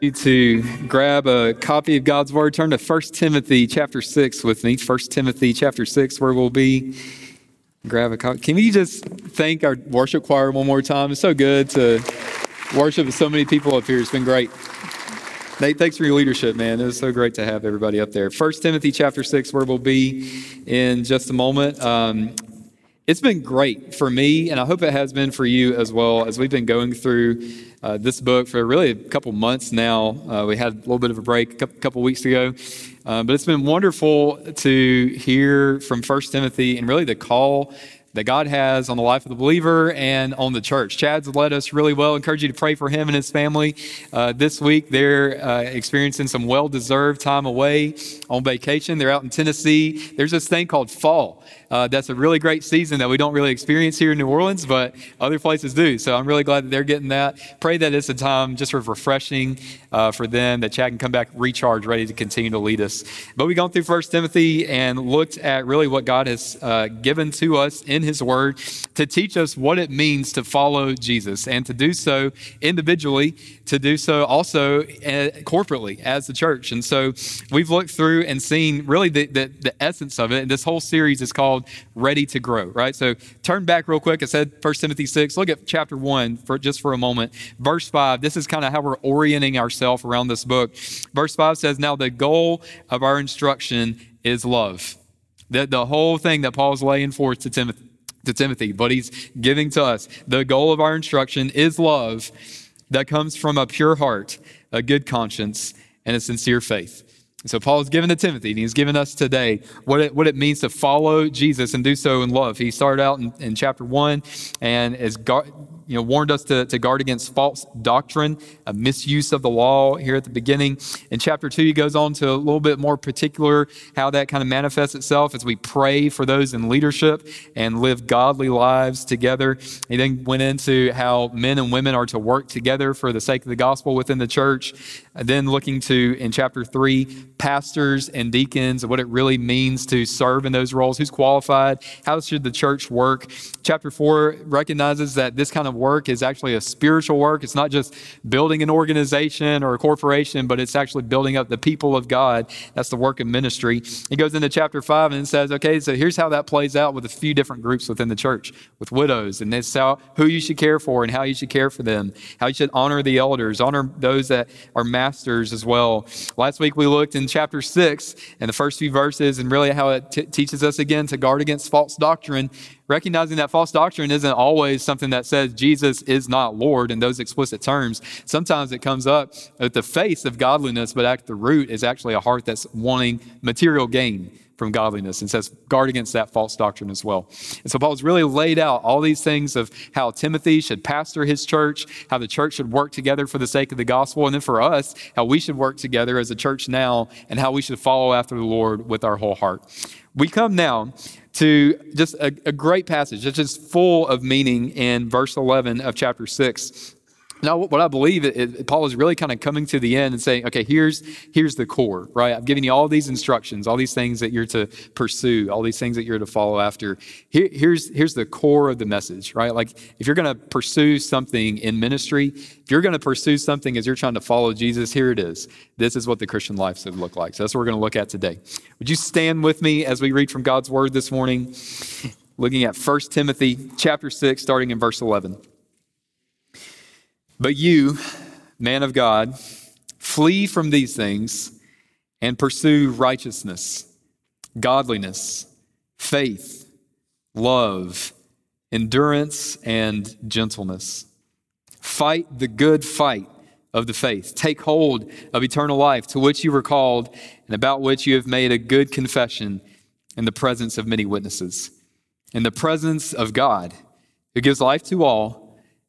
to grab a copy of God's Word. Turn to 1 Timothy chapter 6 with me. 1 Timothy chapter 6, where we'll be. Grab a copy. Can we just thank our worship choir one more time? It's so good to worship with so many people up here. It's been great. Nate, thanks for your leadership, man. It was so great to have everybody up there. 1 Timothy chapter 6, where we'll be in just a moment. Um, it's been great for me, and I hope it has been for you as well as we've been going through uh, this book for really a couple months now. Uh, we had a little bit of a break a couple, weeks ago, uh, but it's been wonderful to hear from First Timothy and really the call that God has on the life of the believer and on the church. Chad's led us really well. I encourage you to pray for him and his family. Uh, this week, they're uh, experiencing some well deserved time away on vacation. They're out in Tennessee. There's this thing called fall. Uh, that's a really great season that we don't really experience here in New Orleans, but other places do. So I'm really glad that they're getting that. Pray that it's a time just of refreshing uh, for them, that Chad can come back recharged, ready to continue to lead us. But we've gone through First Timothy and looked at really what God has uh, given to us in His Word to teach us what it means to follow Jesus and to do so individually, to do so also uh, corporately as the church. And so we've looked through and seen really the, the, the essence of it. And this whole series is called Ready to Grow, right? So turn back real quick. I said 1 Timothy 6. Look at chapter 1 for just for a moment. Verse 5. This is kind of how we're orienting ourselves around this book. Verse 5 says, Now the goal of our instruction is love. The, the whole thing that Paul's laying forth to Timothy, to Timothy, but he's giving to us. The goal of our instruction is love that comes from a pure heart, a good conscience, and a sincere faith. So Paul is given to Timothy, and he's given us today what it, what it means to follow Jesus and do so in love. He started out in, in chapter one and is you know, warned us to, to guard against false doctrine, a misuse of the law here at the beginning. In chapter two, he goes on to a little bit more particular how that kind of manifests itself as we pray for those in leadership and live godly lives together. He then went into how men and women are to work together for the sake of the gospel within the church. And then looking to, in chapter three, pastors and deacons, what it really means to serve in those roles, who's qualified, how should the church work. Chapter four recognizes that this kind of work is actually a spiritual work. It's not just building an organization or a corporation, but it's actually building up the people of God. That's the work of ministry. He goes into chapter five and says, okay, so here's how that plays out with a few different groups within the church, with widows, and this how who you should care for and how you should care for them, how you should honor the elders, honor those that are masters as well. Last week we looked in chapter six and the first few verses and really how it t- teaches us again to guard against false doctrine recognizing that false doctrine isn't always something that says Jesus is not Lord in those explicit terms. Sometimes it comes up at the face of godliness, but at the root is actually a heart that's wanting material gain from godliness and says guard against that false doctrine as well. And so Paul's really laid out all these things of how Timothy should pastor his church, how the church should work together for the sake of the gospel, and then for us, how we should work together as a church now and how we should follow after the Lord with our whole heart. We come now to just a, a great passage. It's just full of meaning in verse 11 of chapter 6. Now, what I believe, it, Paul is really kind of coming to the end and saying, okay, here's, here's the core, right? I've given you all these instructions, all these things that you're to pursue, all these things that you're to follow after. Here, here's, here's the core of the message, right? Like, if you're going to pursue something in ministry, if you're going to pursue something as you're trying to follow Jesus, here it is. This is what the Christian life should look like. So that's what we're going to look at today. Would you stand with me as we read from God's word this morning? Looking at 1 Timothy chapter 6, starting in verse 11. But you, man of God, flee from these things and pursue righteousness, godliness, faith, love, endurance, and gentleness. Fight the good fight of the faith. Take hold of eternal life to which you were called and about which you have made a good confession in the presence of many witnesses. In the presence of God, who gives life to all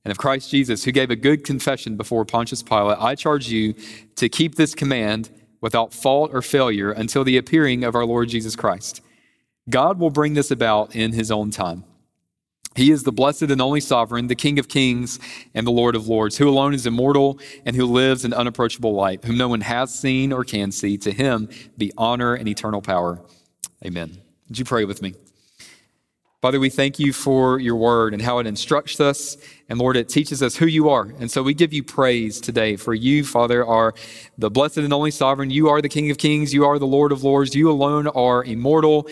and of Christ Jesus, who gave a good confession before Pontius Pilate, I charge you to keep this command without fault or failure until the appearing of our Lord Jesus Christ. God will bring this about in his own time. He is the blessed and only sovereign, the King of kings and the Lord of lords, who alone is immortal and who lives in unapproachable light, whom no one has seen or can see. To him be honor and eternal power. Amen. Would you pray with me? Father, we thank you for your word and how it instructs us And Lord, it teaches us who you are. And so we give you praise today for you, Father, are the blessed and only sovereign. You are the King of kings. You are the Lord of lords. You alone are immortal.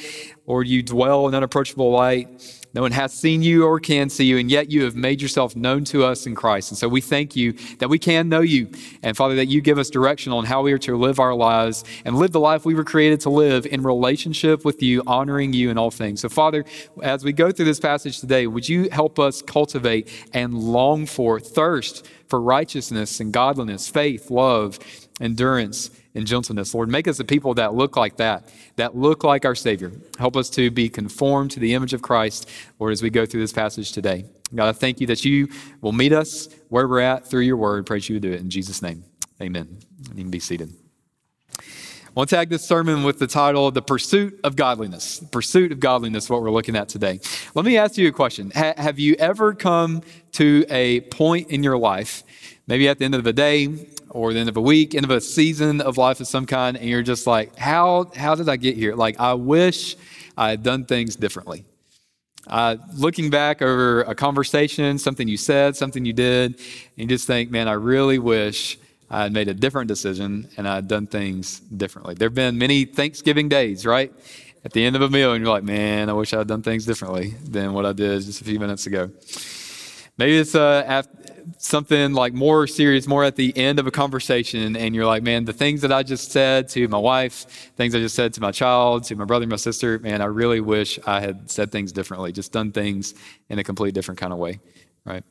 Lord, you dwell in unapproachable light. No one has seen you or can see you, and yet you have made yourself known to us in Christ. And so we thank you that we can know you. And Father, that you give us direction on how we are to live our lives and live the life we were created to live in relationship with you, honoring you in all things. So, Father, as we go through this passage today, would you help us cultivate and long for, thirst for righteousness and godliness, faith, love, endurance, and gentleness. Lord, make us a people that look like that, that look like our Savior. Help us to be conformed to the image of Christ, Lord, as we go through this passage today. God, I thank you that you will meet us where we're at through your word. Praise you to do it in Jesus' name. Amen. And you can be seated. I want to tag this sermon with the title, The Pursuit of Godliness. The Pursuit of Godliness, what we're looking at today. Let me ask you a question. Ha- have you ever come to a point in your life, maybe at the end of the day, or the end of a week, end of a season of life of some kind, and you're just like, how, how did I get here? Like, I wish I had done things differently. Uh, looking back over a conversation, something you said, something you did, and you just think, man, I really wish I had made a different decision and I had done things differently. There have been many Thanksgiving days, right? At the end of a meal, and you're like, man, I wish I had done things differently than what I did just a few minutes ago. Maybe it's uh, something like more serious, more at the end of a conversation, and you're like, man, the things that I just said to my wife, things I just said to my child, to my brother, my sister, man, I really wish I had said things differently, just done things in a completely different kind of way, right?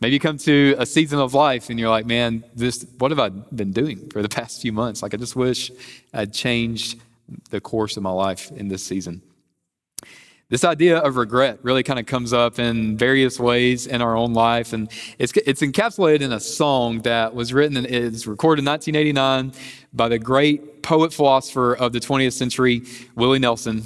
Maybe you come to a season of life and you're like, man, this, what have I been doing for the past few months? Like, I just wish I'd changed the course of my life in this season. This idea of regret really kind of comes up in various ways in our own life, and it's, it's encapsulated in a song that was written and is recorded in 1989 by the great poet philosopher of the 20th century, Willie Nelson,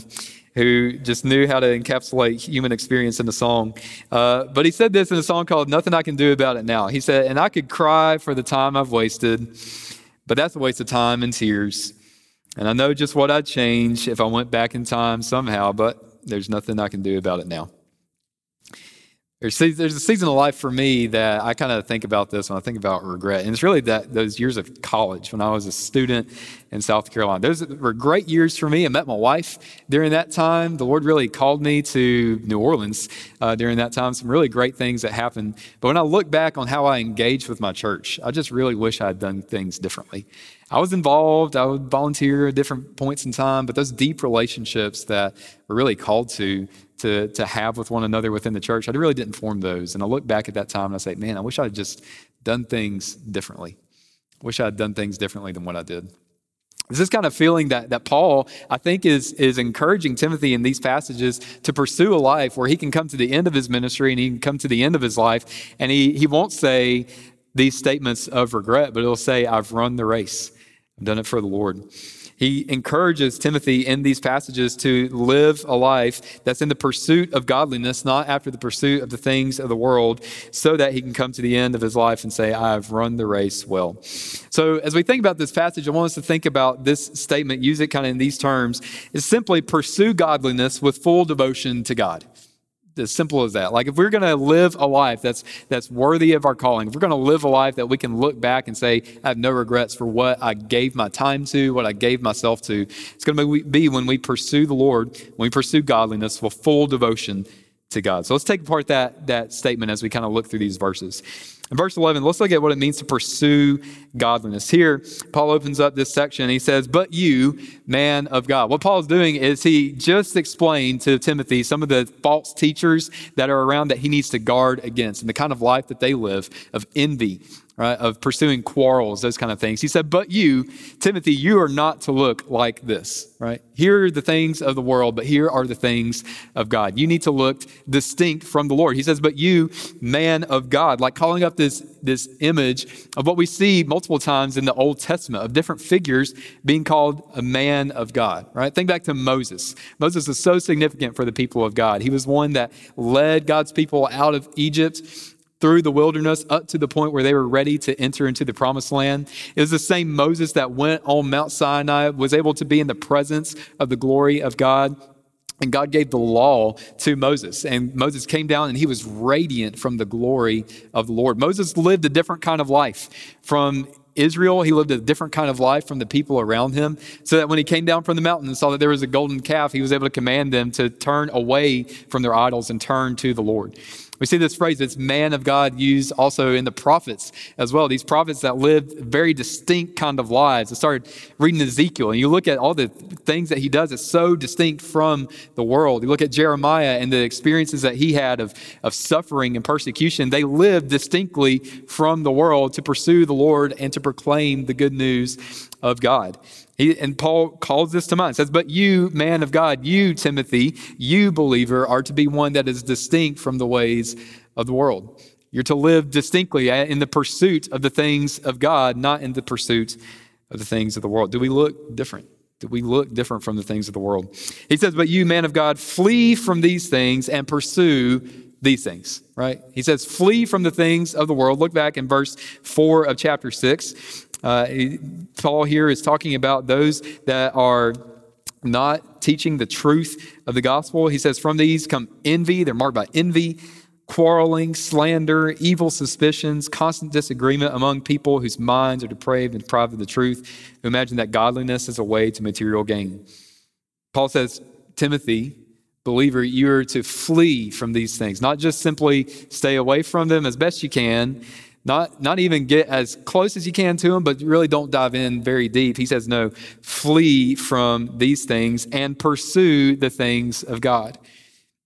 who just knew how to encapsulate human experience in a song. Uh, but he said this in a song called "Nothing I Can Do About It Now." He said, "And I could cry for the time I've wasted, but that's a waste of time and tears." And I know just what I'd change if I went back in time somehow, but there's nothing I can do about it now. There's, there's a season of life for me that I kind of think about this when I think about regret. And it's really that those years of college when I was a student in South Carolina. Those were great years for me. I met my wife during that time. The Lord really called me to New Orleans uh, during that time. Some really great things that happened. But when I look back on how I engaged with my church, I just really wish I had done things differently. I was involved, I would volunteer at different points in time, but those deep relationships that we're really called to, to, to have with one another within the church, I really didn't form those. And I look back at that time and I say, man, I wish I had just done things differently. I wish I had done things differently than what I did. This is kind of feeling that, that Paul, I think, is, is encouraging Timothy in these passages to pursue a life where he can come to the end of his ministry and he can come to the end of his life. And he, he won't say these statements of regret, but he'll say, I've run the race. I've done it for the Lord. He encourages Timothy in these passages to live a life that's in the pursuit of godliness, not after the pursuit of the things of the world, so that he can come to the end of his life and say, I've run the race well. So, as we think about this passage, I want us to think about this statement, use it kind of in these terms, is simply pursue godliness with full devotion to God as simple as that. Like if we're going to live a life that's that's worthy of our calling, if we're going to live a life that we can look back and say, I have no regrets for what I gave my time to, what I gave myself to, it's going to be when we pursue the Lord, when we pursue godliness with full devotion to God. So let's take apart that that statement as we kind of look through these verses. In verse 11, let's look at what it means to pursue godliness. Here, Paul opens up this section. He says, But you, man of God. What Paul is doing is he just explained to Timothy some of the false teachers that are around that he needs to guard against and the kind of life that they live of envy, right, of pursuing quarrels, those kind of things. He said, But you, Timothy, you are not to look like this, right? Here are the things of the world, but here are the things of God. You need to look distinct from the Lord. He says, But you, man of God, like calling up this, this image of what we see multiple times in the Old Testament of different figures being called a man of God, right? Think back to Moses. Moses is so significant for the people of God. He was one that led God's people out of Egypt through the wilderness up to the point where they were ready to enter into the promised land. It was the same Moses that went on Mount Sinai, was able to be in the presence of the glory of God And God gave the law to Moses. And Moses came down and he was radiant from the glory of the Lord. Moses lived a different kind of life from Israel. He lived a different kind of life from the people around him. So that when he came down from the mountain and saw that there was a golden calf, he was able to command them to turn away from their idols and turn to the Lord. We see this phrase, it's man of God, used also in the prophets as well. These prophets that lived very distinct kind of lives. I started reading Ezekiel, and you look at all the things that he does, it's so distinct from the world. You look at Jeremiah and the experiences that he had of, of suffering and persecution. They lived distinctly from the world to pursue the Lord and to proclaim the good news of God. He, and Paul calls this to mind. Says, But you, man of God, you, Timothy, you, believer, are to be one that is distinct from the ways of the world. You're to live distinctly uh, in the pursuit of the things of God, not in the pursuit of the things of the world. Do we look different? Do we look different from the things of the world? He says, But you, man of God, flee from these things and pursue these things, right? He says, Flee from the things of the world. Look back in verse 4 of chapter 6. Uh, Paul here is talking about those that are not teaching the truth of the gospel. He says, From these come envy, they're marked by envy, quarreling, slander, evil suspicions, constant disagreement among people whose minds are depraved and deprived of the truth, who imagine that godliness is a way to material gain. Paul says, Timothy, believer, you're to flee from these things, not just simply stay away from them as best you can, not, not even get as close as you can to them, but really don't dive in very deep. He says, no, flee from these things and pursue the things of God.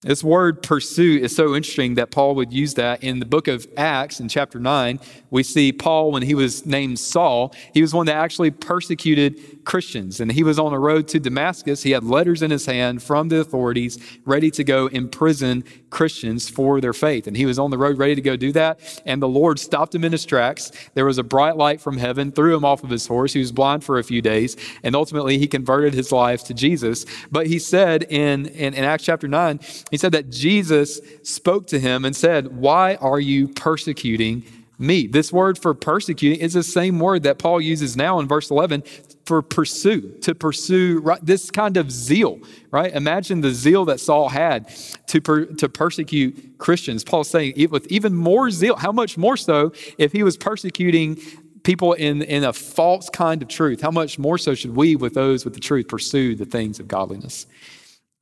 This word pursue is so interesting that Paul would use that in the book of Acts in chapter 9. We see Paul, when he was named Saul, he was one that actually persecuted Christians. And he was on the road to Damascus. He had letters in his hand from the authorities ready to go imprison Christians for their faith. And he was on the road ready to go do that. And the Lord stopped him in his tracks. There was a bright light from heaven, threw him off of his horse. He was blind for a few days. And ultimately, he converted his life to Jesus. But he said in, in, in Acts chapter 9, he said that Jesus spoke to him and said, Why are you persecuting me? This word for persecuting is the same word that Paul uses now in verse 11 for pursue, to pursue right, this kind of zeal, right? Imagine the zeal that Saul had to, per, to persecute Christians. Paul's saying, with even more zeal, how much more so if he was persecuting people in, in a false kind of truth? How much more so should we, with those with the truth, pursue the things of godliness?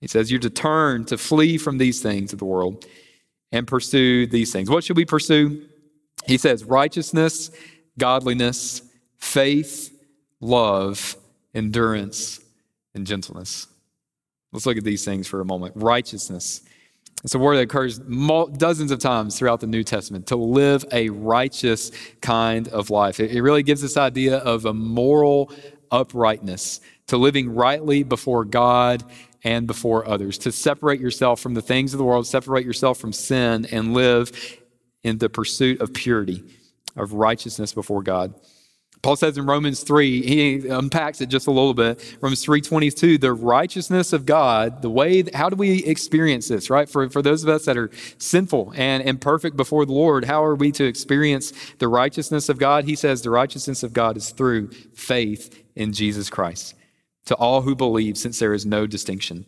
He says, You're to turn, to flee from these things of the world and pursue these things. What should we pursue? He says, righteousness, godliness, faith, love, endurance, and gentleness. Let's look at these things for a moment. Righteousness. It's a word that occurs dozens of times throughout the New Testament to live a righteous kind of life. It really gives this idea of a moral uprightness, to living rightly before God and before others, to separate yourself from the things of the world, separate yourself from sin, and live in the pursuit of purity, of righteousness before God. Paul says in Romans 3, he unpacks it just a little bit. Romans 3:22, the righteousness of God, the way, how do we experience this, right? For, for those of us that are sinful and imperfect before the Lord, how are we to experience the righteousness of God? He says the righteousness of God is through faith in Jesus Christ to all who believe, since there is no distinction.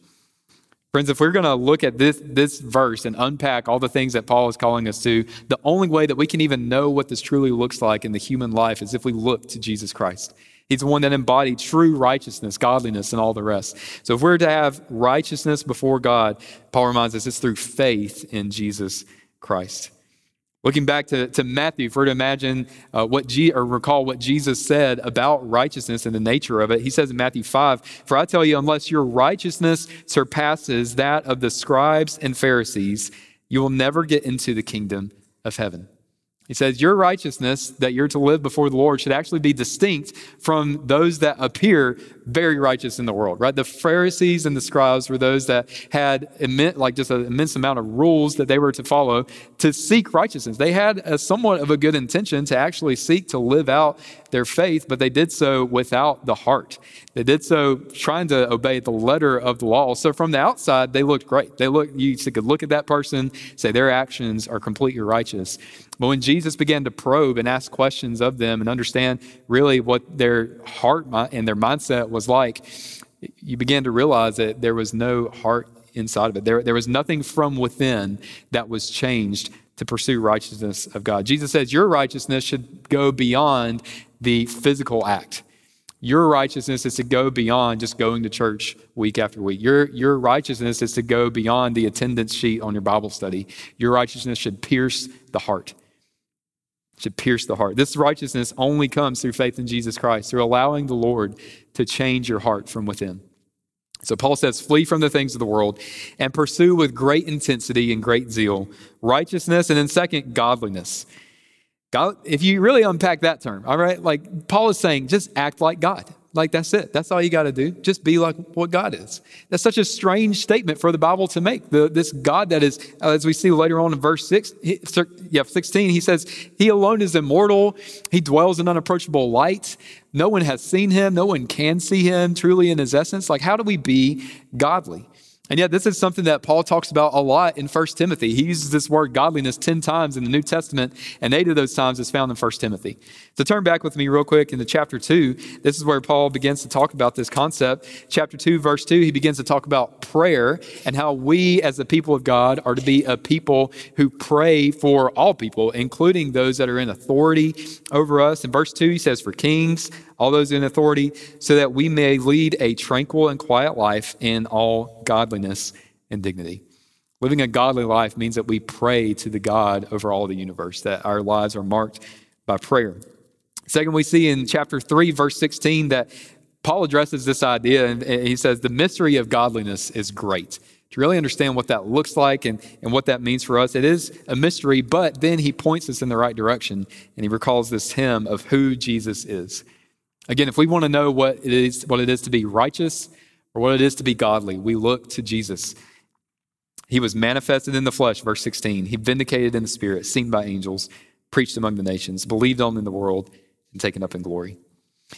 Friends, if we're going to look at this, this verse and unpack all the things that Paul is calling us to, the only way that we can even know what this truly looks like in the human life is if we look to Jesus Christ. He's the one that embodied true righteousness, godliness, and all the rest. So if we're to have righteousness before God, Paul reminds us it's through faith in Jesus Christ. Looking back to, to Matthew, we're to imagine uh, what G, or recall what Jesus said about righteousness and the nature of it, he says in Matthew 5, For I tell you, unless your righteousness surpasses that of the scribes and Pharisees, you will never get into the kingdom of heaven. He says, Your righteousness that you're to live before the Lord should actually be distinct from those that appear very righteous in the world, right? The Pharisees and the scribes were those that had immense, like just an immense amount of rules that they were to follow to seek righteousness. They had a somewhat of a good intention to actually seek to live out their faith, but they did so without the heart. They did so trying to obey the letter of the law. So from the outside, they looked great. They look, you could look at that person, say their actions are completely righteous. But when Jesus began to probe and ask questions of them and understand really what their heart and their mindset was like, you began to realize that there was no heart inside of it. There, there was nothing from within that was changed to pursue righteousness of God. Jesus says your righteousness should go beyond the physical act. Your righteousness is to go beyond just going to church week after week. Your, your righteousness is to go beyond the attendance sheet on your Bible study. Your righteousness should pierce the heart. Should pierce the heart. This righteousness only comes through faith in Jesus Christ, through allowing the Lord to change your heart from within. So Paul says, flee from the things of the world and pursue with great intensity and great zeal righteousness, and then second, godliness. God, if you really unpack that term, all right, like Paul is saying, just act like God. Like that's it. That's all you got to do. Just be like what God is. That's such a strange statement for the Bible to make. The, this God that is, uh, as we see later on in verse six, he, yeah, 16, he says, He alone is immortal. He dwells in unapproachable light. No one has seen him. No one can see him truly in his essence. Like, how do we be godly? And yet, this is something that Paul talks about a lot in 1 Timothy. He uses this word godliness 10 times in the New Testament, and eight of those times is found in 1 Timothy. So, turn back with me real quick into chapter 2. This is where Paul begins to talk about this concept. Chapter 2, verse 2, he begins to talk about prayer and how we, as the people of God, are to be a people who pray for all people, including those that are in authority over us. In verse 2, he says, For kings, all those in authority, so that we may lead a tranquil and quiet life in all godliness and dignity. Living a godly life means that we pray to the God over all the universe, that our lives are marked by prayer. Second, we see in chapter 3, verse 16, that Paul addresses this idea and he says, The mystery of godliness is great. To really understand what that looks like and, and what that means for us, it is a mystery, but then he points us in the right direction and he recalls this hymn of who Jesus is. Again, if we want to know what it is, what it is to be righteous or what it is to be godly, we look to Jesus. He was manifested in the flesh, verse 16. He vindicated in the spirit, seen by angels, preached among the nations, believed on in the world, and taken up in glory.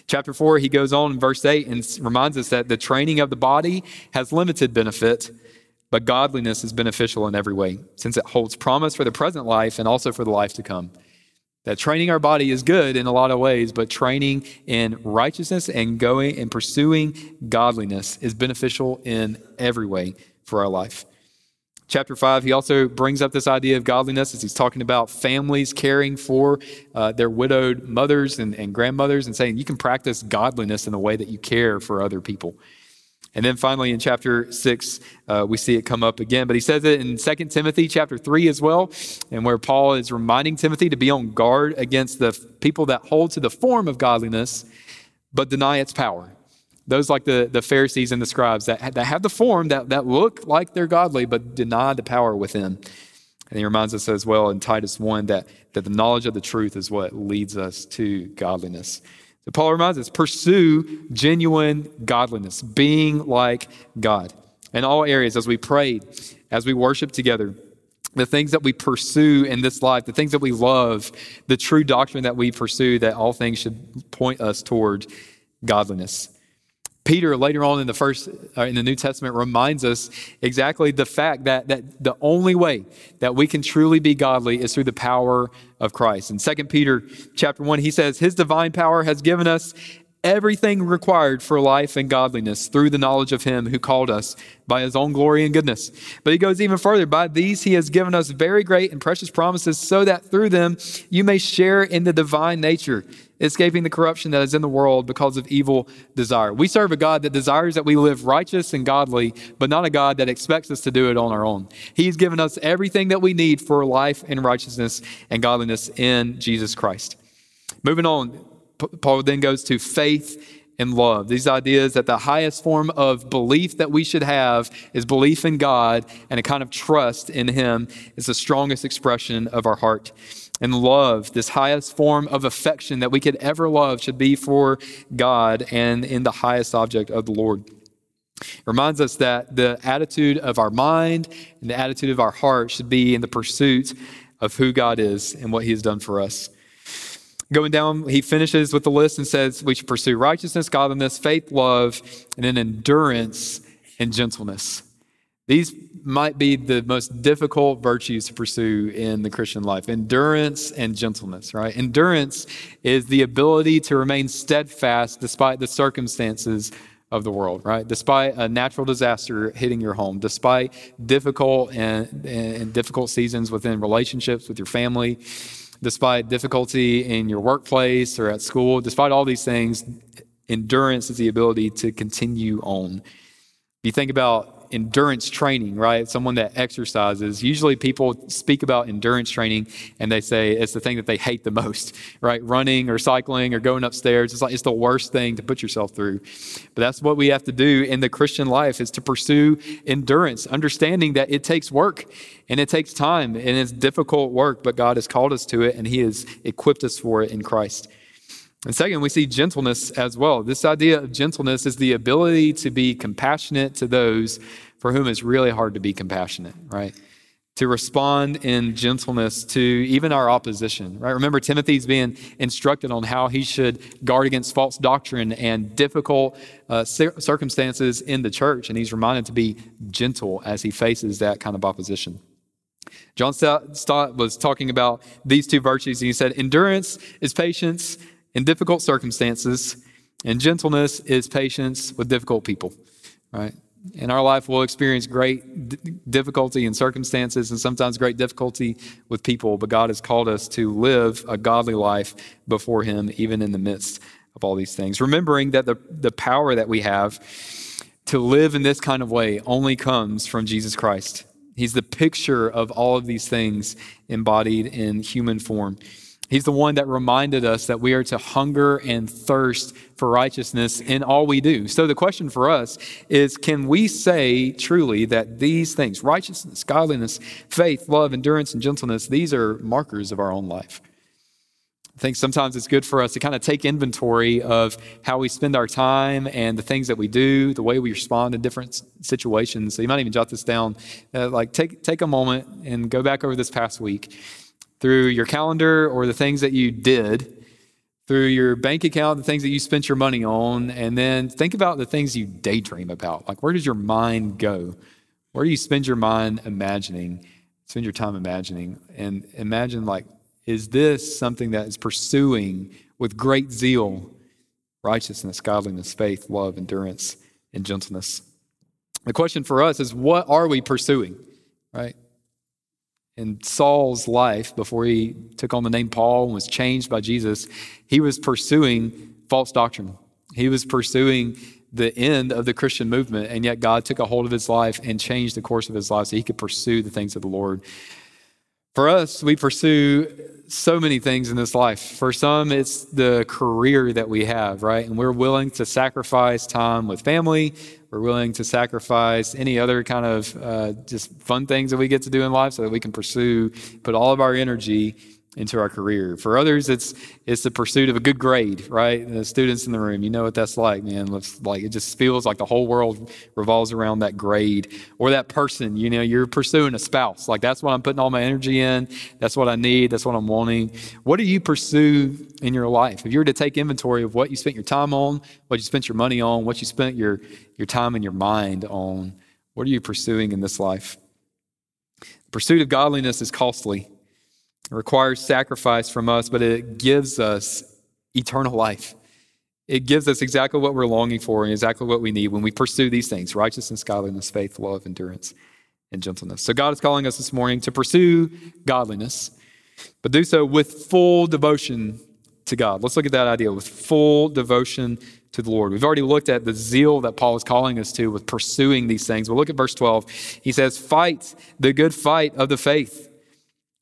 Chapter 4, he goes on in verse 8 and reminds us that the training of the body has limited benefit, but godliness is beneficial in every way, since it holds promise for the present life and also for the life to come. That training our body is good in a lot of ways, but training in righteousness and going and pursuing godliness is beneficial in every way for our life. Chapter 5, he also brings up this idea of godliness as he's talking about families caring for uh, their widowed mothers and, and grandmothers and saying you can practice godliness in the way that you care for other people. And then finally in chapter 6, uh, we see it come up again. But he says it in 2 Timothy chapter 3 as well, and where Paul is reminding Timothy to be on guard against the people that hold to the form of godliness, but deny its power. Those like the, the Pharisees and the scribes that, that have the form, that, that look like they're godly, but deny the power within. And he reminds us as well in Titus 1 that, that the knowledge of the truth is what leads us to godliness. So Paul reminds us pursue genuine godliness, being like God in all areas as we pray, as we worship together. The things that we pursue in this life, the things that we love, the true doctrine that we pursue, that all things should point us toward godliness. Peter later on in the first uh, in the New Testament reminds us exactly the fact that that the only way that we can truly be godly is through the power of Christ. In 2 Peter chapter 1 he says his divine power has given us everything required for life and godliness through the knowledge of him who called us by his own glory and goodness. But he goes even further. By these he has given us very great and precious promises so that through them you may share in the divine nature escaping the corruption that is in the world because of evil desire. We serve a God that desires that we live righteous and godly, but not a God that expects us to do it on our own. He's given us everything that we need for life and righteousness and godliness in Jesus Christ. Moving on, Paul then goes to faith and love. These ideas that the highest form of belief that we should have is belief in God and a kind of trust in Him is the strongest expression of our heart and love, this highest form of affection that we could ever love, should be for God and in the highest object of the Lord. It reminds us that the attitude of our mind and the attitude of our heart should be in the pursuit of who God is and what He has done for us. Going down, he finishes with the list and says we should pursue righteousness, godliness, faith, love, and then endurance and gentleness. These might be the most difficult virtues to pursue in the Christian life endurance and gentleness, right? Endurance is the ability to remain steadfast despite the circumstances of the world, right? Despite a natural disaster hitting your home, despite difficult and, and difficult seasons within relationships with your family, despite difficulty in your workplace or at school, despite all these things, endurance is the ability to continue on. If you think about endurance training, right? Someone that exercises. Usually people speak about endurance training and they say it's the thing that they hate the most, right? Running or cycling or going upstairs. It's like it's the worst thing to put yourself through. But that's what we have to do in the Christian life is to pursue endurance, understanding that it takes work and it takes time and it's difficult work, but God has called us to it and He has equipped us for it in Christ. And second, we see gentleness as well. This idea of gentleness is the ability to be compassionate to those for whom it's really hard to be compassionate, right? To respond in gentleness to even our opposition, right? Remember, Timothy's being instructed on how he should guard against false doctrine and difficult uh, circumstances in the church. And he's reminded to be gentle as he faces that kind of opposition. John Stott was talking about these two virtues, and he said, Endurance is patience in difficult circumstances, and gentleness is patience with difficult people, right? In our life, we'll experience great difficulty in circumstances and sometimes great difficulty with people, but God has called us to live a godly life before Him, even in the midst of all these things. Remembering that the, the power that we have to live in this kind of way only comes from Jesus Christ. He's the picture of all of these things embodied in human form. He's the one that reminded us that we are to hunger and thirst for righteousness in all we do. So the question for us is can we say truly that these things, righteousness, godliness, faith, love, endurance, and gentleness, these are markers of our own life? I think sometimes it's good for us to kind of take inventory of how we spend our time and the things that we do, the way we respond in different situations. So you might even jot this down. Uh, like take take a moment and go back over this past week through your calendar or the things that you did, through your bank account, the things that you spent your money on, and then think about the things you daydream about. Like, where does your mind go? Where do you spend your mind imagining? Spend your time imagining and imagine, like, is this something that is pursuing with great zeal righteousness, godliness, faith, love, endurance, and gentleness? The question for us is what are we pursuing, right? In Saul's life before he took on the name Paul and was changed by Jesus, he was pursuing false doctrine. He was pursuing the end of the Christian movement, and yet God took a hold of his life and changed the course of his life so he could pursue the things of the Lord. For us, we pursue so many things in this life. For some, it's the career that we have, right? And we're willing to sacrifice time with family. We're willing to sacrifice any other kind of uh, just fun things that we get to do in life so that we can pursue, put all of our energy into our career. For others, it's it's the pursuit of a good grade, right? The students in the room, you know what that's like, man. It's like it just feels like the whole world revolves around that grade or that person. You know, you're pursuing a spouse. Like that's what I'm putting all my energy in. That's what I need. That's what I'm wanting. What do you pursue in your life? If you were to take inventory of what you spent your time on, what you spent your money on, what you spent your your time and your mind on, what are you pursuing in this life? Pursuit of godliness is costly. It requires sacrifice from us, but it gives us eternal life. It gives us exactly what we're longing for and exactly what we need when we pursue these things righteousness, godliness, faith, love, endurance, and gentleness. So, God is calling us this morning to pursue godliness, but do so with full devotion to God. Let's look at that idea with full devotion to the Lord. We've already looked at the zeal that Paul is calling us to with pursuing these things. We'll look at verse 12. He says, Fight the good fight of the faith.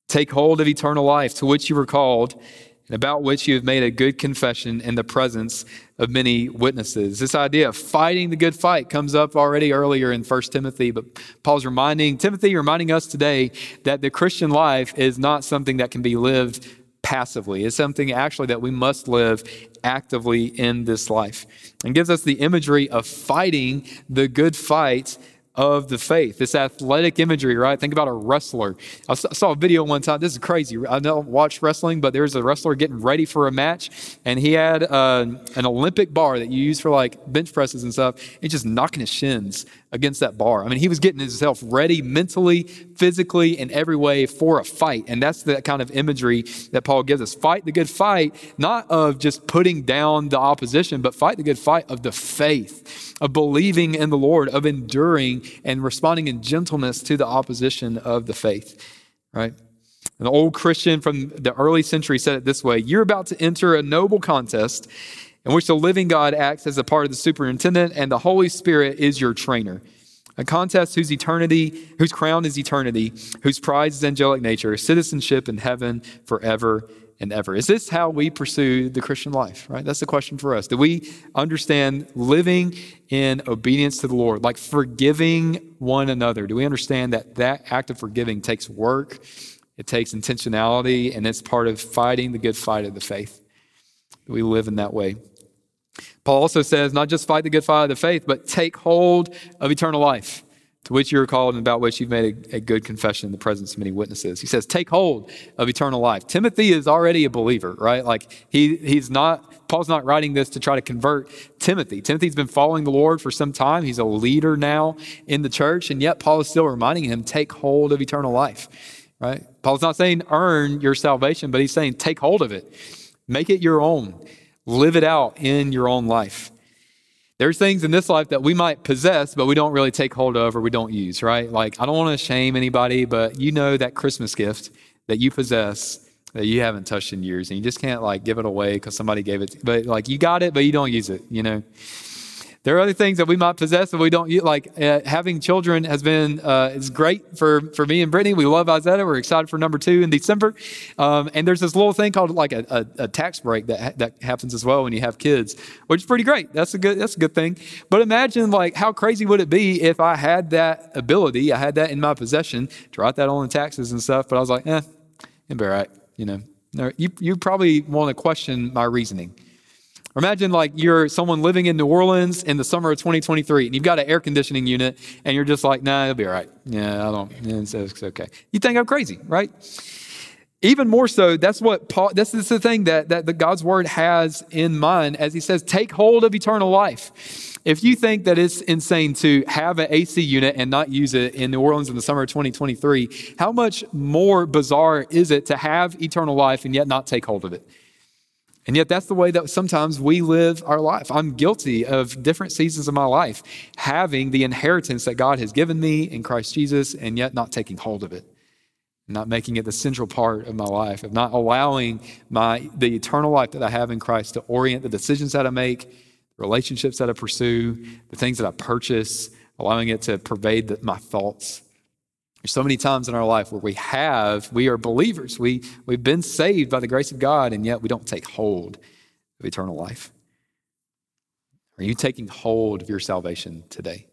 Take hold of eternal life to which you were called and about which you have made a good confession in the presence of many witnesses. This idea of fighting the good fight comes up already earlier in 1 Timothy, but Paul's reminding Timothy, reminding us today that the Christian life is not something that can be lived passively. It's something actually that we must live actively in this life. And gives us the imagery of fighting the good fight of the faith. This athletic imagery, right? Think about a wrestler. I saw a video one time. This is crazy. I don't watch wrestling, but there's a wrestler getting ready for a match, and he had uh, an Olympic bar that you use for like bench presses and stuff, and just knocking his shins against that bar. I mean, he was getting himself ready mentally, physically, in every way for a fight. And that's the kind of imagery that Paul gives us. Fight the good fight, not of just putting down the opposition, but fight the good fight of the faith, of believing in the Lord, of enduring and responding in gentleness to the opposition of the faith, right? An old Christian from the early century said it this way You're about to enter a noble contest in which the living God acts as a part of the superintendent and the Holy Spirit is your trainer. A contest whose eternity, whose crown is eternity, whose prize is angelic nature, citizenship in heaven forever and ever. Is this how we pursue the Christian life? Right? That's the question for us. Do we understand living in obedience to the Lord, like forgiving one another? Do we understand that that act of forgiving takes work, it takes intentionality, and it's part of fighting the good fight of the faith? Do we live in that way? Paul also says, not just fight the good fight of the faith, but take hold of eternal life, to which you are called and about which you've made a, a, good confession in the presence of many witnesses. He says, take hold of eternal life. Timothy is already a believer, right? Like he, he's not, Paul's not writing this to try to convert Timothy. Timothy's been following the Lord for some time. He's a leader now in the church, and yet Paul is still reminding him, take hold of eternal life, right? Paul's not saying earn your salvation, but he's saying take hold of it. Make it your own. Live it out in your own life. There's things in this life that we might possess, but we don't really take hold of or we don't use, right? Like, I don't want to shame anybody, but you know that Christmas gift that you possess that you haven't touched in years, and you just can't like give it away because somebody gave it. But like, you got it, but you don't use it, you know? There are other things that we might possess that we don't like. Uh, having children has been uh, is great for for me and Brittany. We love Isaiah. We're excited for number two in December. Um, and there's this little thing called like a, a, a, tax break that that happens as well when you have kids, which is pretty great. That's a good that's a good thing. But imagine like how crazy would it be if I had that ability, I had that in my possession to write that on the taxes and stuff. But I was like, eh, it'd be all right. You know, you you probably want to question my reasoning. Or imagine like you're someone living in New Orleans in the summer of 2023 and you've got an air conditioning unit and you're just like, nah, it'll be all right. Yeah, I don't, it's, it's okay. You think I'm crazy, right? Even more so, that's what Paul, this is the thing that, that the God's word has in mind as he says, take hold of eternal life. If you think that it's insane to have an AC unit and not use it in New Orleans in the summer of 2023, how much more bizarre is it to have eternal life and yet not take hold of it? And yet, that's the way that sometimes we live our life. I'm guilty of different seasons of my life having the inheritance that God has given me in Christ Jesus and yet not taking hold of it, not making it the central part of my life, of not allowing my, the eternal life that I have in Christ to orient the decisions that I make, the relationships that I pursue, the things that I purchase, allowing it to pervade the, my thoughts. There's so many times in our life where we have, we are believers. We, we've been saved by the grace of God, and yet we don't take hold of eternal life. Are you taking hold of your salvation today?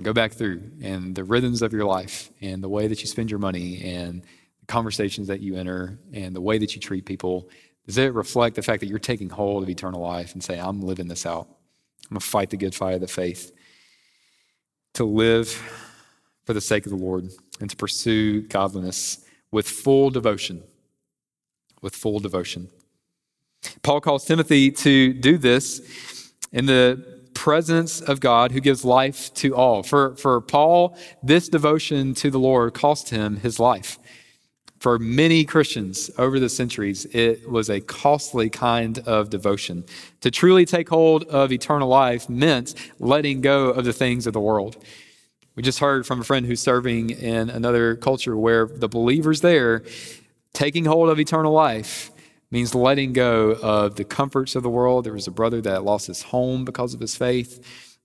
Go back through and the rhythms of your life and the way that you spend your money and the conversations that you enter and the way that you treat people. Does it reflect the fact that you're taking hold of eternal life and say, I'm living this out? I'm going to fight the good fight of the faith. To live for the sake of the Lord and to pursue godliness with full devotion. With full devotion. Paul calls Timothy to do this in the presence of God who gives life to all. For, for Paul, this devotion to the Lord cost him his life. For many Christians over the centuries, it was a costly kind of devotion. To truly take hold of eternal life meant letting go of the things of the world. We just heard from a friend who's serving in another culture where the believers there taking hold of eternal life means letting go of the comforts of the world. There was a brother that lost his home because of his faith,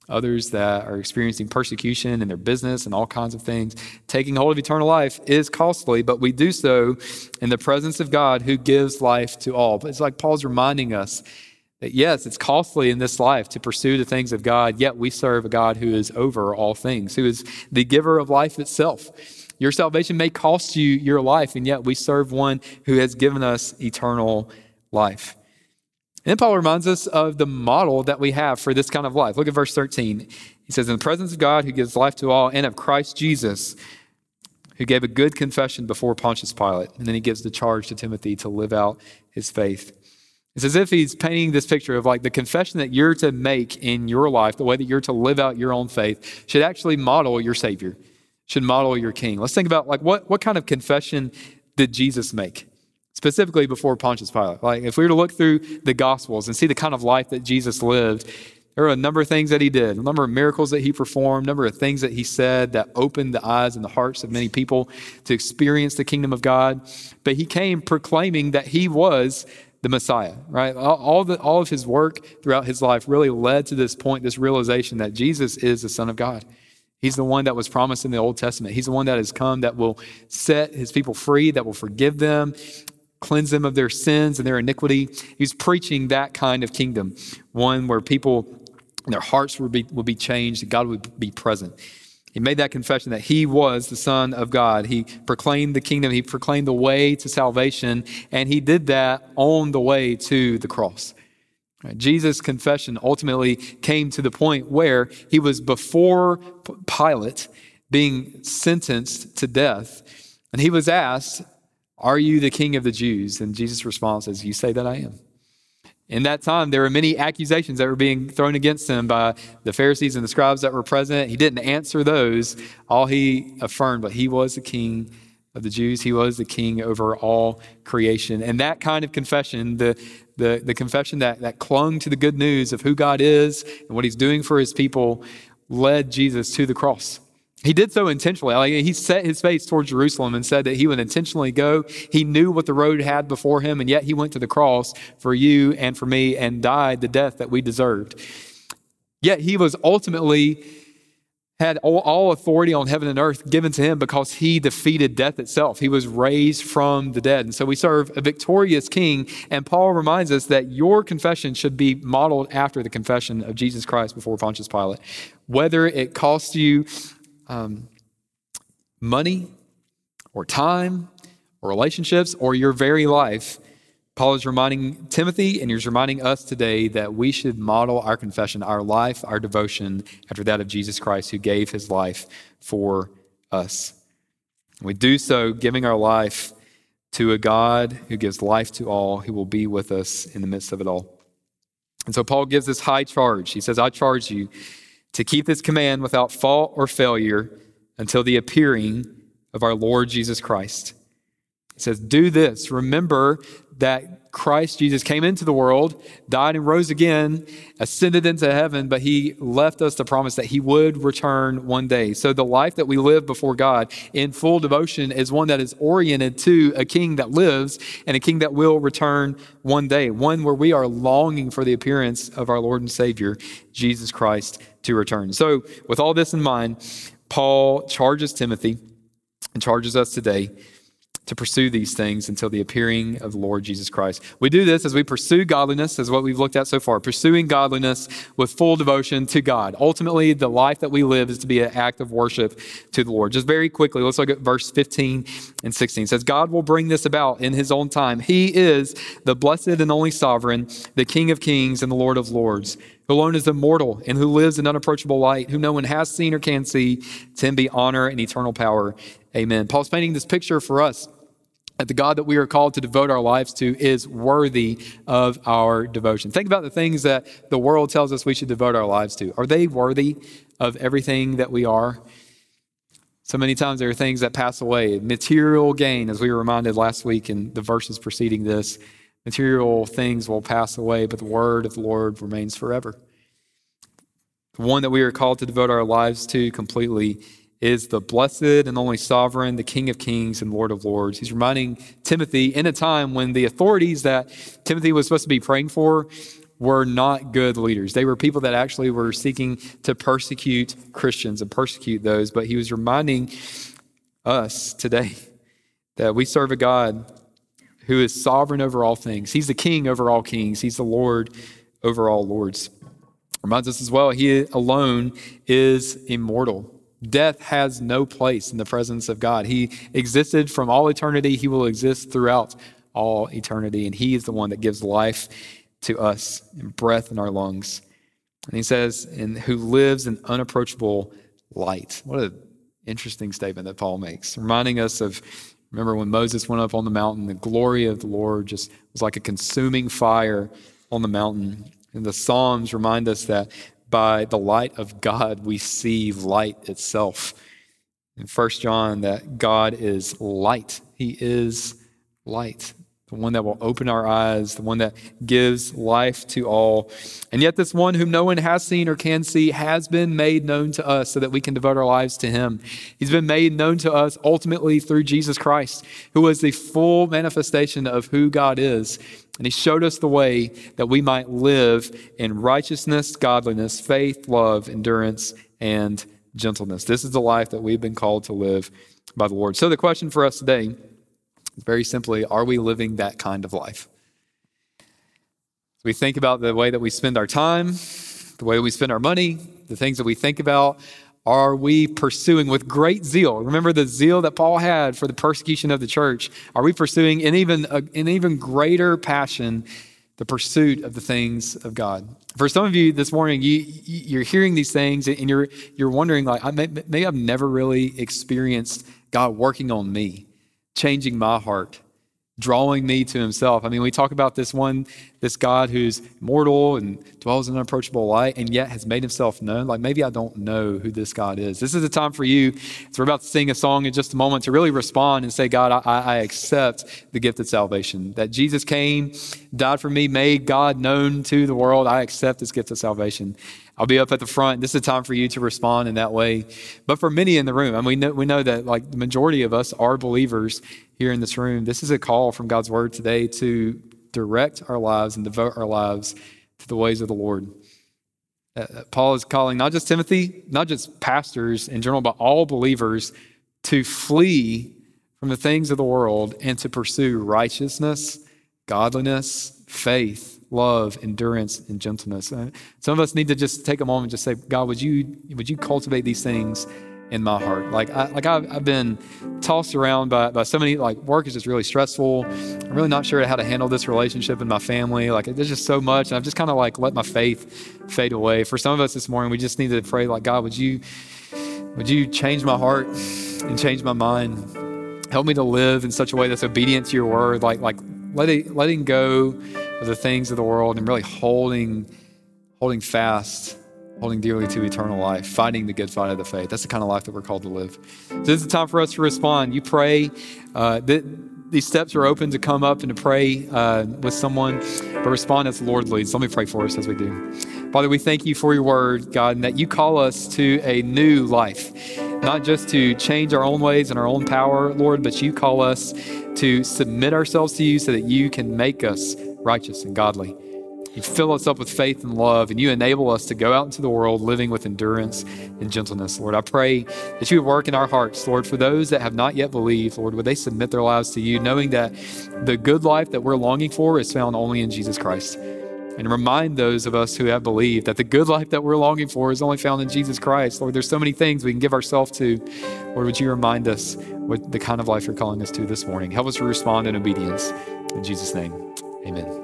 others that are experiencing persecution in their business and all kinds of things. Taking hold of eternal life is costly, but we do so in the presence of God who gives life to all. But it's like Paul's reminding us that yes, it's costly in this life to pursue the things of God, yet we serve a God who is over all things, who is the giver of life itself. Your salvation may cost you your life, and yet we serve one who has given us eternal life. And then Paul reminds us of the model that we have for this kind of life. Look at verse 13. He says, In the presence of God who gives life to all, and of Christ Jesus, who gave a good confession before Pontius Pilate. And then he gives the charge to Timothy to live out his faith It's as if he's painting this picture of like the confession that you're to make in your life, the way that you're to live out your own faith, should actually model your Savior, should model your King. Let's think about like what, what kind of confession did Jesus make? Specifically before Pontius Pilate. Like if we were to look through the Gospels and see the kind of life that Jesus lived, there were a number of things that he did, a number of miracles that he performed, a number of things that he said that opened the eyes and the hearts of many people to experience the kingdom of God. But he came proclaiming that he was the Messiah, right? All, the, all of his work throughout his life really led to this point, this realization that Jesus is the Son of God. He's the one that was promised in the Old Testament. He's the one that has come that will set his people free, that will forgive them, cleanse them of their sins and their iniquity. He's preaching that kind of kingdom, one where people their hearts would be, would be changed, God would be present. He made that confession that he was the Son of God. He proclaimed the kingdom, he proclaimed the way to salvation, and he did that on the way to the cross. Jesus' confession ultimately came to the point where he was before Pilate being sentenced to death, and he was asked, Are you the king of the Jews? And Jesus' response is, You say that I am. In that time, there were many accusations that were being thrown against him by the Pharisees and the scribes that were present. He didn't answer those. All he affirmed, but he was the king of the Jews. He was the king over all creation. And that kind of confession, the, the, the confession that, that clung to the good news of who God is and what he's doing for his people, led Jesus to the cross. He did so intentionally. Like he set his face towards Jerusalem and said that he would intentionally go. He knew what the road had before him, and yet he went to the cross for you and for me and died the death that we deserved. Yet he was ultimately had all, all, authority on heaven and earth given to him because he defeated death itself. He was raised from the dead. And so we serve a victorious king. And Paul reminds us that your confession should be modeled after the confession of Jesus Christ before Pontius Pilate. Whether it costs you um, money or time or relationships or your very life, Paul is reminding Timothy and he's reminding us today that we should model our confession, our life, our devotion after that of Jesus Christ who gave his life for us. We do so giving our life to a God who gives life to all, who will be with us in the midst of it all. And so Paul gives this high charge. He says, I charge you to keep this command without fault or failure until the appearing of our Lord Jesus Christ. He says, Do this. Remember that Christ Jesus came into the world, died and rose again, ascended into heaven, but he left us the promise that he would return one day. So the life that we live before God in full devotion is one that is oriented to a king that lives and a king that will return one day, one where we are longing for the appearance of our Lord and Savior, Jesus Christ, to return. So, with all this in mind, Paul charges Timothy and charges us today to pursue these things until the appearing of the Lord Jesus Christ. We do this as we pursue godliness, as what we've looked at so far, pursuing godliness with full devotion to God. Ultimately, the life that we live is to be an act of worship to the Lord. Just very quickly, let's look at verse 15 and 16. It says, God will bring this about in his own time. He is the blessed and only sovereign, the King of kings and the Lord of lords who alone is immortal and who lives in unapproachable light, who no one has seen or can see, to him be honor and eternal power. Amen. Paul's painting this picture for us that the God that we are called to devote our lives to is worthy of our devotion. Think about the things that the world tells us we should devote our lives to. Are they worthy of everything that we are? So many times there are things that pass away. Material gain, as we were reminded last week in the verses preceding this, material things will pass away, but the word of the Lord remains forever. The one that we are called to devote our lives to completely is the blessed and only sovereign, the King of kings and Lord of lords. He's reminding Timothy in a time when the authorities that Timothy was supposed to be praying for were not good leaders. They were people that actually were seeking to persecute Christians and persecute those. But he was reminding us today that we serve a God who is sovereign over all things. He's the king over all kings, he's the Lord over all lords. Reminds us as well, he alone is immortal. Death has no place in the presence of God. He existed from all eternity. He will exist throughout all eternity. And He is the one that gives life to us and breath in our lungs. And He says, and who lives in unapproachable light. What an interesting statement that Paul makes, reminding us of Remember when Moses went up on the mountain, the glory of the Lord just was like a consuming fire on the mountain. And the Psalms remind us that by the light of God, we see light itself. In 1 John, that God is light. He is light the one that will open our eyes, the one that gives life to all. And yet, this one whom no one has seen or can see has been made known to us so that we can devote our lives to him. He's been made known to us ultimately through Jesus Christ, who was the full manifestation of who God is. And he showed us the way that we might live in righteousness, godliness, faith, love, endurance, and gentleness. This is the life that we've been called to live by the Lord. So, the question for us today very simply, are we living that kind of life? We think about the way that we spend our time, the way we spend our money, the things that we think about. Are we pursuing with great zeal? Remember the zeal that Paul had for the persecution of the church. Are we pursuing in even an even greater passion the pursuit of the things of God? For some of you this morning, you you're hearing these things and you're you're wondering like, maybe I've never really experienced God working on me changing my heart, drawing me to himself. I mean, we talk about this one, this God who's mortal and dwells in unapproachable light and yet has made himself known. Like maybe I don't know who this God is. This is a time for you, as we're about to sing a song in just a moment, to really respond and say, God, I, I accept the gift of salvation. That Jesus came, died for me, made God known to the world. I accept this gift of salvation. I'll be up at the front. This is a time for you to respond in that way. But for many in the room, I mean, we know, we know that like the majority of us are believers here in this room. This is a call from God's word today to direct our lives and devote our lives to the ways of the Lord. Uh, uh, Paul is calling not just Timothy, not just pastors in general, but all believers to flee from the things of the world and to pursue righteousness, godliness, faith, love, endurance, and gentleness. Uh, some of us need to just take a moment and just say, God, would you, would you cultivate these things in my heart? Like, I, like I've, I've been tossed around by, by so many, like work is just really stressful. I'm really not sure how to handle this relationship in my family. Like there's just so much. And I've just kind of like let my faith fade away. For some of us this morning, we just need to pray like, God, would you, would you change my heart and change my mind? Help me to live in such a way that's obedient to your word. Like, like letting, letting go of the things of the world and really holding, holding fast, holding dearly to eternal life, fighting the good fight of the faith. That's the kind of life that we're called to live. So this is the time for us to respond. You pray. Uh, th- these steps are open to come up and to pray uh, with someone, but respond as the Lord leads. Let me pray for us as we do. Father, we thank you for your word, God, and that you call us to a new life, not just to change our own ways and our own power, Lord, but you call us to submit ourselves to you so that you can make us righteous and godly. You fill us up with faith and love, and you enable us to go out into the world living with endurance and gentleness. Lord, I pray that you would work in our hearts, Lord, for those that have not yet believed, Lord, would they submit their lives to you, knowing that the good life that we're longing for is found only in Jesus Christ. And remind those of us who have believed that the good life that we're longing for is only found in Jesus Christ. Lord, there's so many things we can give ourselves to. Lord, would you remind us what the kind of life you're calling us to this morning? Help us to respond in obedience. In Jesus' name, amen.